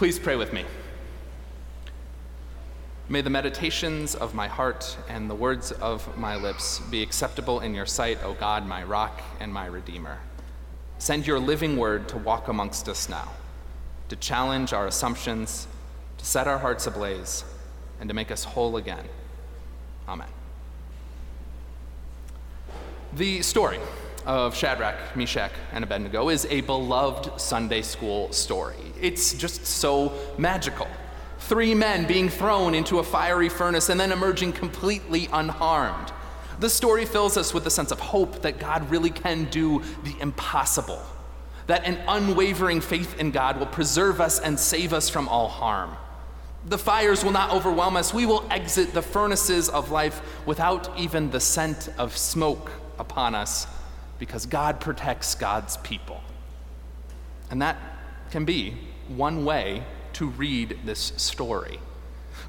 Please pray with me. May the meditations of my heart and the words of my lips be acceptable in your sight, O God, my rock and my redeemer. Send your living word to walk amongst us now, to challenge our assumptions, to set our hearts ablaze, and to make us whole again. Amen. The story of Shadrach, Meshach, and Abednego is a beloved Sunday school story. It's just so magical. Three men being thrown into a fiery furnace and then emerging completely unharmed. The story fills us with a sense of hope that God really can do the impossible, that an unwavering faith in God will preserve us and save us from all harm. The fires will not overwhelm us. We will exit the furnaces of life without even the scent of smoke upon us because God protects God's people. And that can be one way to read this story.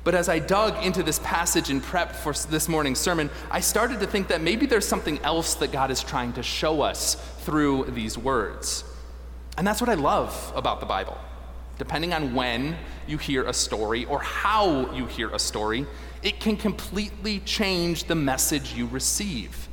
But as I dug into this passage in prep for this morning's sermon, I started to think that maybe there's something else that God is trying to show us through these words. And that's what I love about the Bible. Depending on when you hear a story or how you hear a story, it can completely change the message you receive.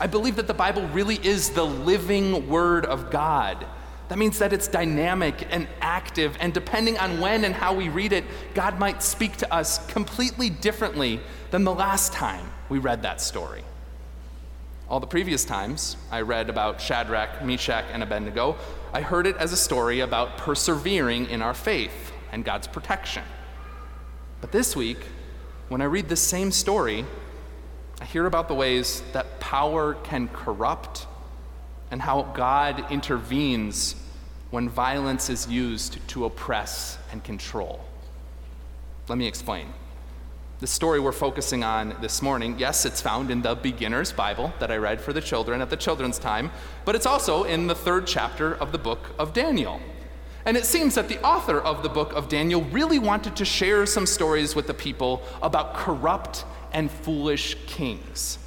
I believe that the Bible really is the living Word of God. That means that it's dynamic and active, and depending on when and how we read it, God might speak to us completely differently than the last time we read that story. All the previous times I read about Shadrach, Meshach, and Abednego, I heard it as a story about persevering in our faith and God's protection. But this week, when I read the same story, I hear about the ways that power can corrupt and how God intervenes when violence is used to oppress and control. Let me explain. The story we're focusing on this morning, yes, it's found in the beginner's Bible that I read for the children at the children's time, but it's also in the third chapter of the book of Daniel. And it seems that the author of the book of Daniel really wanted to share some stories with the people about corrupt and foolish kings.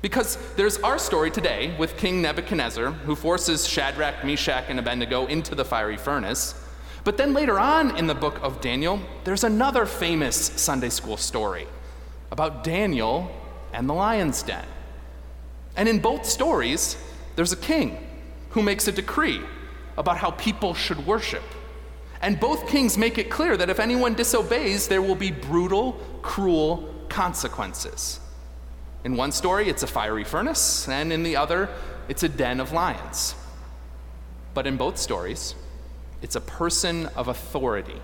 Because there's our story today with King Nebuchadnezzar, who forces Shadrach, Meshach, and Abednego into the fiery furnace. But then later on in the book of Daniel, there's another famous Sunday school story about Daniel and the lion's den. And in both stories, there's a king who makes a decree about how people should worship. And both kings make it clear that if anyone disobeys, there will be brutal, cruel consequences. In one story, it's a fiery furnace, and in the other, it's a den of lions. But in both stories, it's a person of authority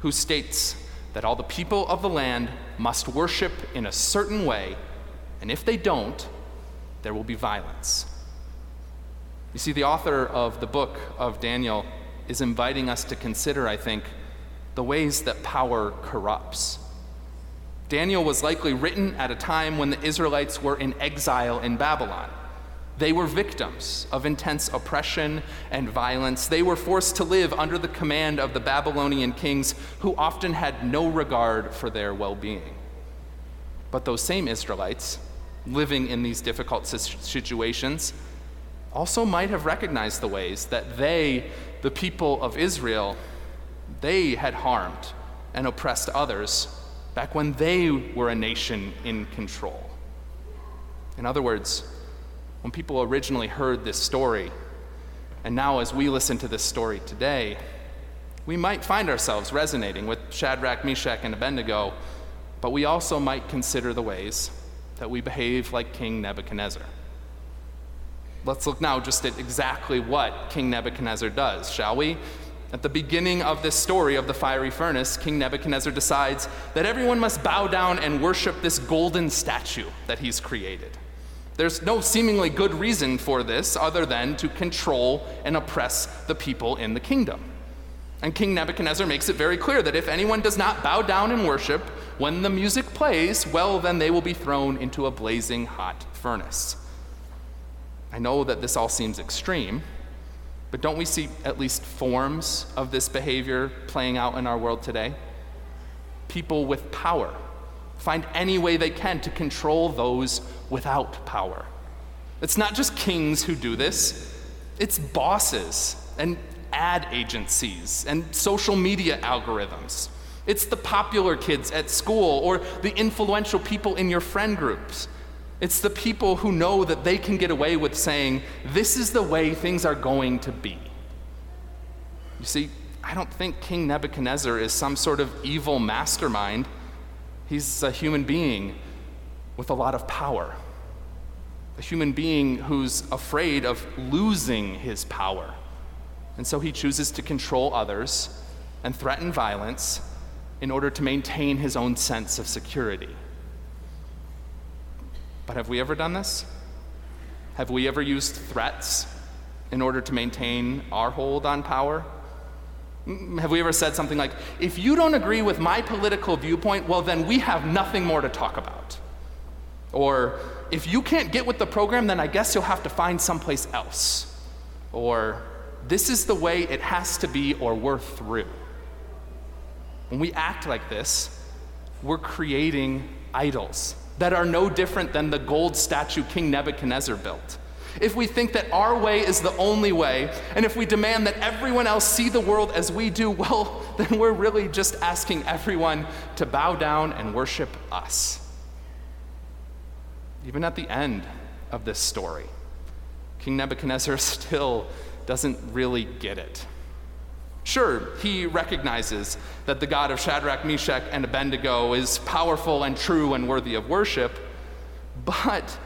who states that all the people of the land must worship in a certain way, and if they don't, there will be violence. You see, the author of the book of Daniel is inviting us to consider, I think, the ways that power corrupts. Daniel was likely written at a time when the Israelites were in exile in Babylon. They were victims of intense oppression and violence. They were forced to live under the command of the Babylonian kings who often had no regard for their well being. But those same Israelites, living in these difficult situations, also might have recognized the ways that they, the people of Israel, they had harmed and oppressed others back when they were a nation in control. In other words, when people originally heard this story, and now as we listen to this story today, we might find ourselves resonating with Shadrach, Meshach, and Abednego, but we also might consider the ways that we behave like King Nebuchadnezzar. Let's look now just at exactly what King Nebuchadnezzar does, shall we? At the beginning of this story of the fiery furnace, King Nebuchadnezzar decides that everyone must bow down and worship this golden statue that he's created. There's no seemingly good reason for this other than to control and oppress the people in the kingdom. And King Nebuchadnezzar makes it very clear that if anyone does not bow down and worship when the music plays, well, then they will be thrown into a blazing hot furnace. I know that this all seems extreme, but don't we see at least forms of this behavior playing out in our world today? People with power find any way they can to control those without power. It's not just kings who do this, it's bosses and ad agencies and social media algorithms. It's the popular kids at school or the influential people in your friend groups. It's the people who know that they can get away with saying, This is the way things are going to be. You see, I don't think King Nebuchadnezzar is some sort of evil mastermind. He's a human being with a lot of power, a human being who's afraid of losing his power. And so he chooses to control others and threaten violence in order to maintain his own sense of security. But have we ever done this? Have we ever used threats in order to maintain our hold on power? Mm, have we ever said something like, if you don't agree with my political viewpoint, well, then we have nothing more to talk about? Or, if you can't get with the program, then I guess you'll have to find someplace else. Or, this is the way it has to be, or we're through. When we act like this, we're creating idols that are no different than the gold statue King Nebuchadnezzar built if we think that our way is the only way, and if we demand that everyone else see the world as we do, well, then we're really just asking everyone to bow down and worship us. Even at the end of this story, King Nebuchadnezzar still doesn't really get it. Sure, he recognizes that the God of Shadrach, Meshach, and Abednego is powerful and true and worthy of worship, but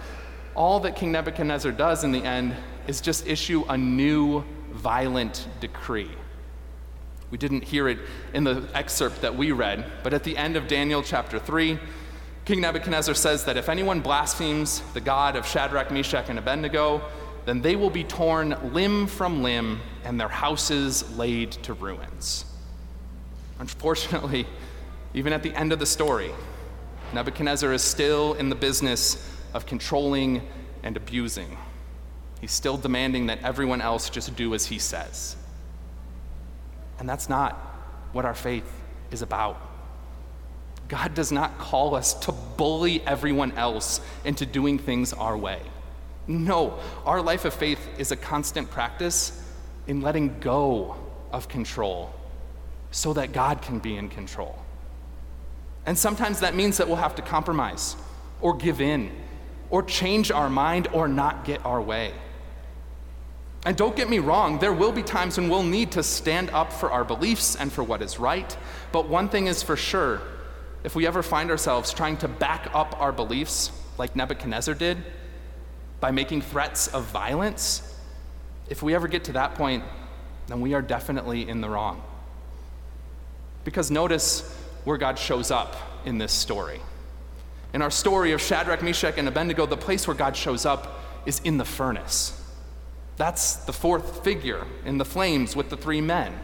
all that King Nebuchadnezzar does in the end is just issue a new violent decree. We didn't hear it in the excerpt that we read, but at the end of Daniel chapter 3, King Nebuchadnezzar says that if anyone blasphemes the God of Shadrach, Meshach, and Abednego, then they will be torn limb from limb and their houses laid to ruins. Unfortunately, even at the end of the story, Nebuchadnezzar is still in the business of controlling and abusing. He's still demanding that everyone else just do as he says. And that's not what our faith is about. God does not call us to bully everyone else into doing things our way. No, our life of faith is a constant practice in letting go of control so that God can be in control. And sometimes that means that we'll have to compromise or give in or change our mind or not get our way. And don't get me wrong, there will be times when we'll need to stand up for our beliefs and for what is right. But one thing is for sure if we ever find ourselves trying to back up our beliefs, like Nebuchadnezzar did, by making threats of violence, if we ever get to that point, then we are definitely in the wrong. Because notice where God shows up in this story. In our story of Shadrach, Meshach, and Abednego, the place where God shows up is in the furnace. That's the fourth figure in the flames with the three men.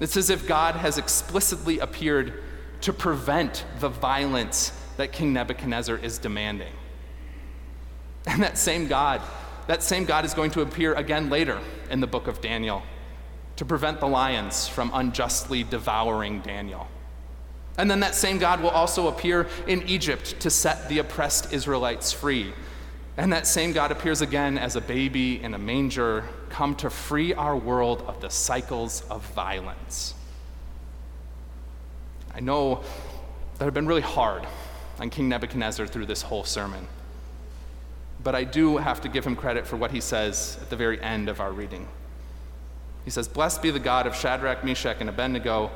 It's as if God has explicitly appeared to prevent the violence that King Nebuchadnezzar is demanding. And that same God, that same God is going to appear again later in the book of Daniel to prevent the lions from unjustly devouring Daniel. And then that same God will also appear in Egypt to set the oppressed Israelites free. And that same God appears again as a baby in a manger, come to free our world of the cycles of violence. I know that I've been really hard on King Nebuchadnezzar through this whole sermon. But I do have to give him credit for what he says at the very end of our reading. He says, Blessed be the God of Shadrach, Meshach, and Abednego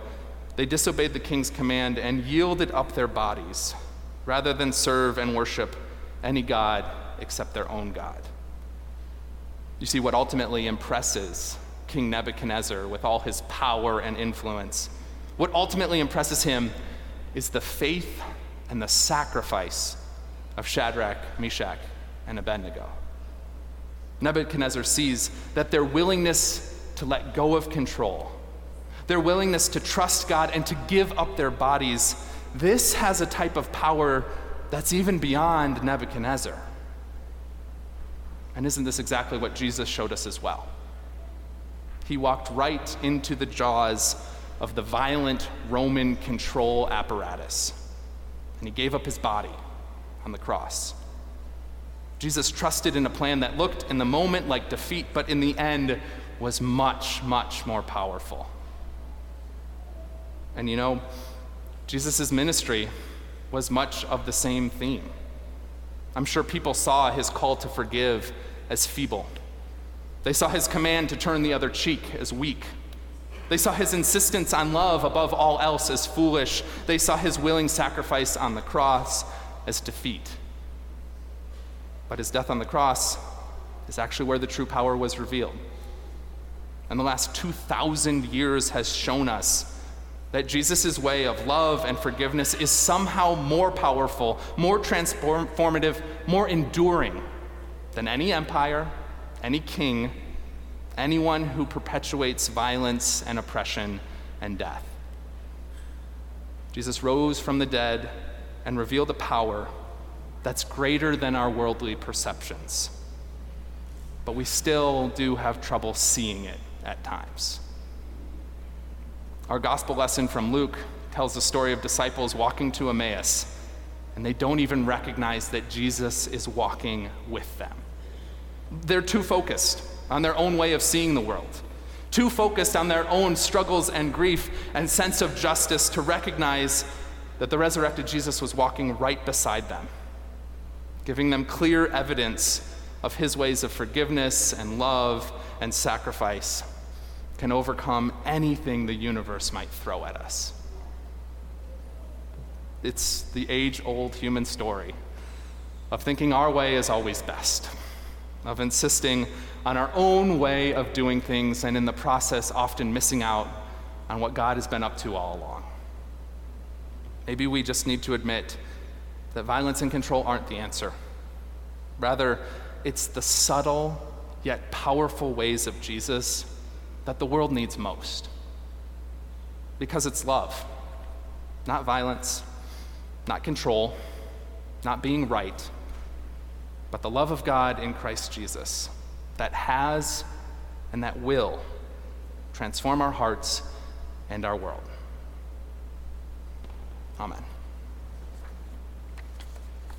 they disobeyed the king's command and yielded up their bodies rather than serve and worship any God except their own God. You see, what ultimately impresses King Nebuchadnezzar with all his power and influence, what ultimately impresses him is the faith and the sacrifice of Shadrach, Meshach, and Abednego. Nebuchadnezzar sees that their willingness to let go of control their willingness to trust God and to give up their bodies, this has a type of power that's even beyond Nebuchadnezzar. And isn't this exactly what Jesus showed us as well? He walked right into the jaws of the violent Roman control apparatus, and he gave up his body on the cross. Jesus trusted in a plan that looked in the moment like defeat, but in the end was much, much more powerful. And you know, Jesus' ministry was much of the same theme. I'm sure people saw his call to forgive as feeble. They saw his command to turn the other cheek as weak. They saw his insistence on love above all else as foolish. They saw his willing sacrifice on the cross as defeat. But his death on the cross is actually where the true power was revealed. And the last 2,000 years has shown us that Jesus' way of love and forgiveness is somehow more powerful, more transformative, more enduring than any empire, any king, anyone who perpetuates violence and oppression and death. Jesus rose from the dead and revealed the power that's greater than our worldly perceptions. But we still do have trouble seeing it at times. Our gospel lesson from Luke tells the story of disciples walking to Emmaus, and they don't even recognize that Jesus is walking with them. They're too focused on their own way of seeing the world, too focused on their own struggles and grief and sense of justice to recognize that the resurrected Jesus was walking right beside them, giving them clear evidence of his ways of forgiveness and love and sacrifice can overcome anything the universe might throw at us. It's the age old human story of thinking our way is always best, of insisting on our own way of doing things, and in the process, often missing out on what God has been up to all along. Maybe we just need to admit that violence and control aren't the answer. Rather, it's the subtle yet powerful ways of Jesus that the world needs most. Because it's love, not violence, not control, not being right, but the love of God in Christ Jesus that has and that will transform our hearts and our world. Amen.